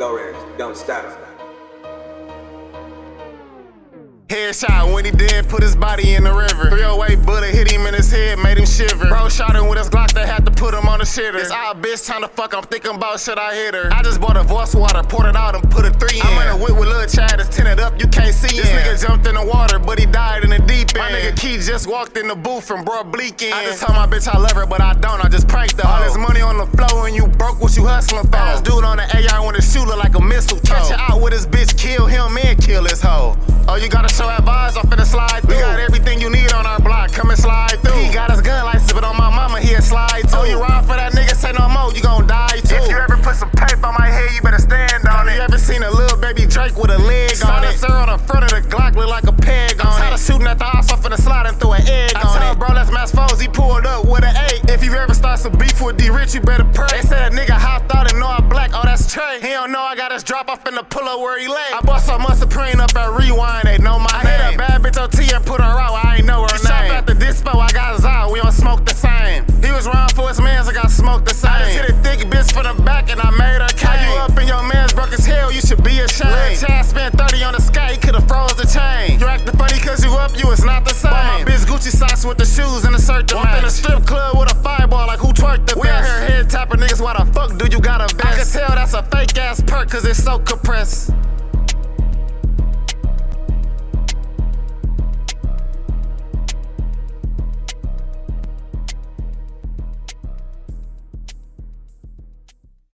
Lawrence, don't stop. Headshot when he dead, put his body in the river. 308 bullet hit him in his head, made him shiver. Bro shot him with his Glock, they had to put him on the shitter. It's our bitch time to fuck, I'm thinking about should I hit her. I just bought a Voss water, poured it out and put a three in. I'm in a whip with Lil Chad, it's tinted up, you can't see This nigga jumped in the water, but he died in the deep end. My nigga Key just walked in the booth and brought bleak in. I just told my bitch I love her, but I don't, I just pranked her. Oh. All this money on the floor and you broke what you hustling for. Ass dude on a missile. Catch it out with his bitch, kill him and kill his hoe. Oh, you gotta show advise, I'm finna slide through. We got everything you need on our block, come and slide through. He got his gun license, but on my mama, he'll slide too. Oh, you ride for that nigga, say no more, you gon' die too. If you ever put some tape on my head, you better stand on it. You ever seen a little baby Drake with a leg on it? Sir on the front of the Glock look like a 50 rich, you better pray. They said a nigga hopped out and know I black, oh that's Trey. He don't know I got his drop off in the pull up where he lay. I bought some much Supreme up at Rewind, they know my I name. I hit a bad bitch OT and put her out, I ain't know her she name. Shop at the dispo, I got Zod, we don't smoke the same. He was round for his mans, I got smoked the same. I just hit a thick bitch for the back and I made her came. How you up in your man's broke as hell, you should be ashamed. Lil Chad spent 30 on the sky, he could've froze the chain. You acting funny cause you up, you was not the Gucci socks with the shoes and the shirt Walked in a strip club with a fireball like who twerked the we best. We here head tapping niggas, why the fuck do you got a vest? I can tell that's a fake ass perk cause it's so compressed.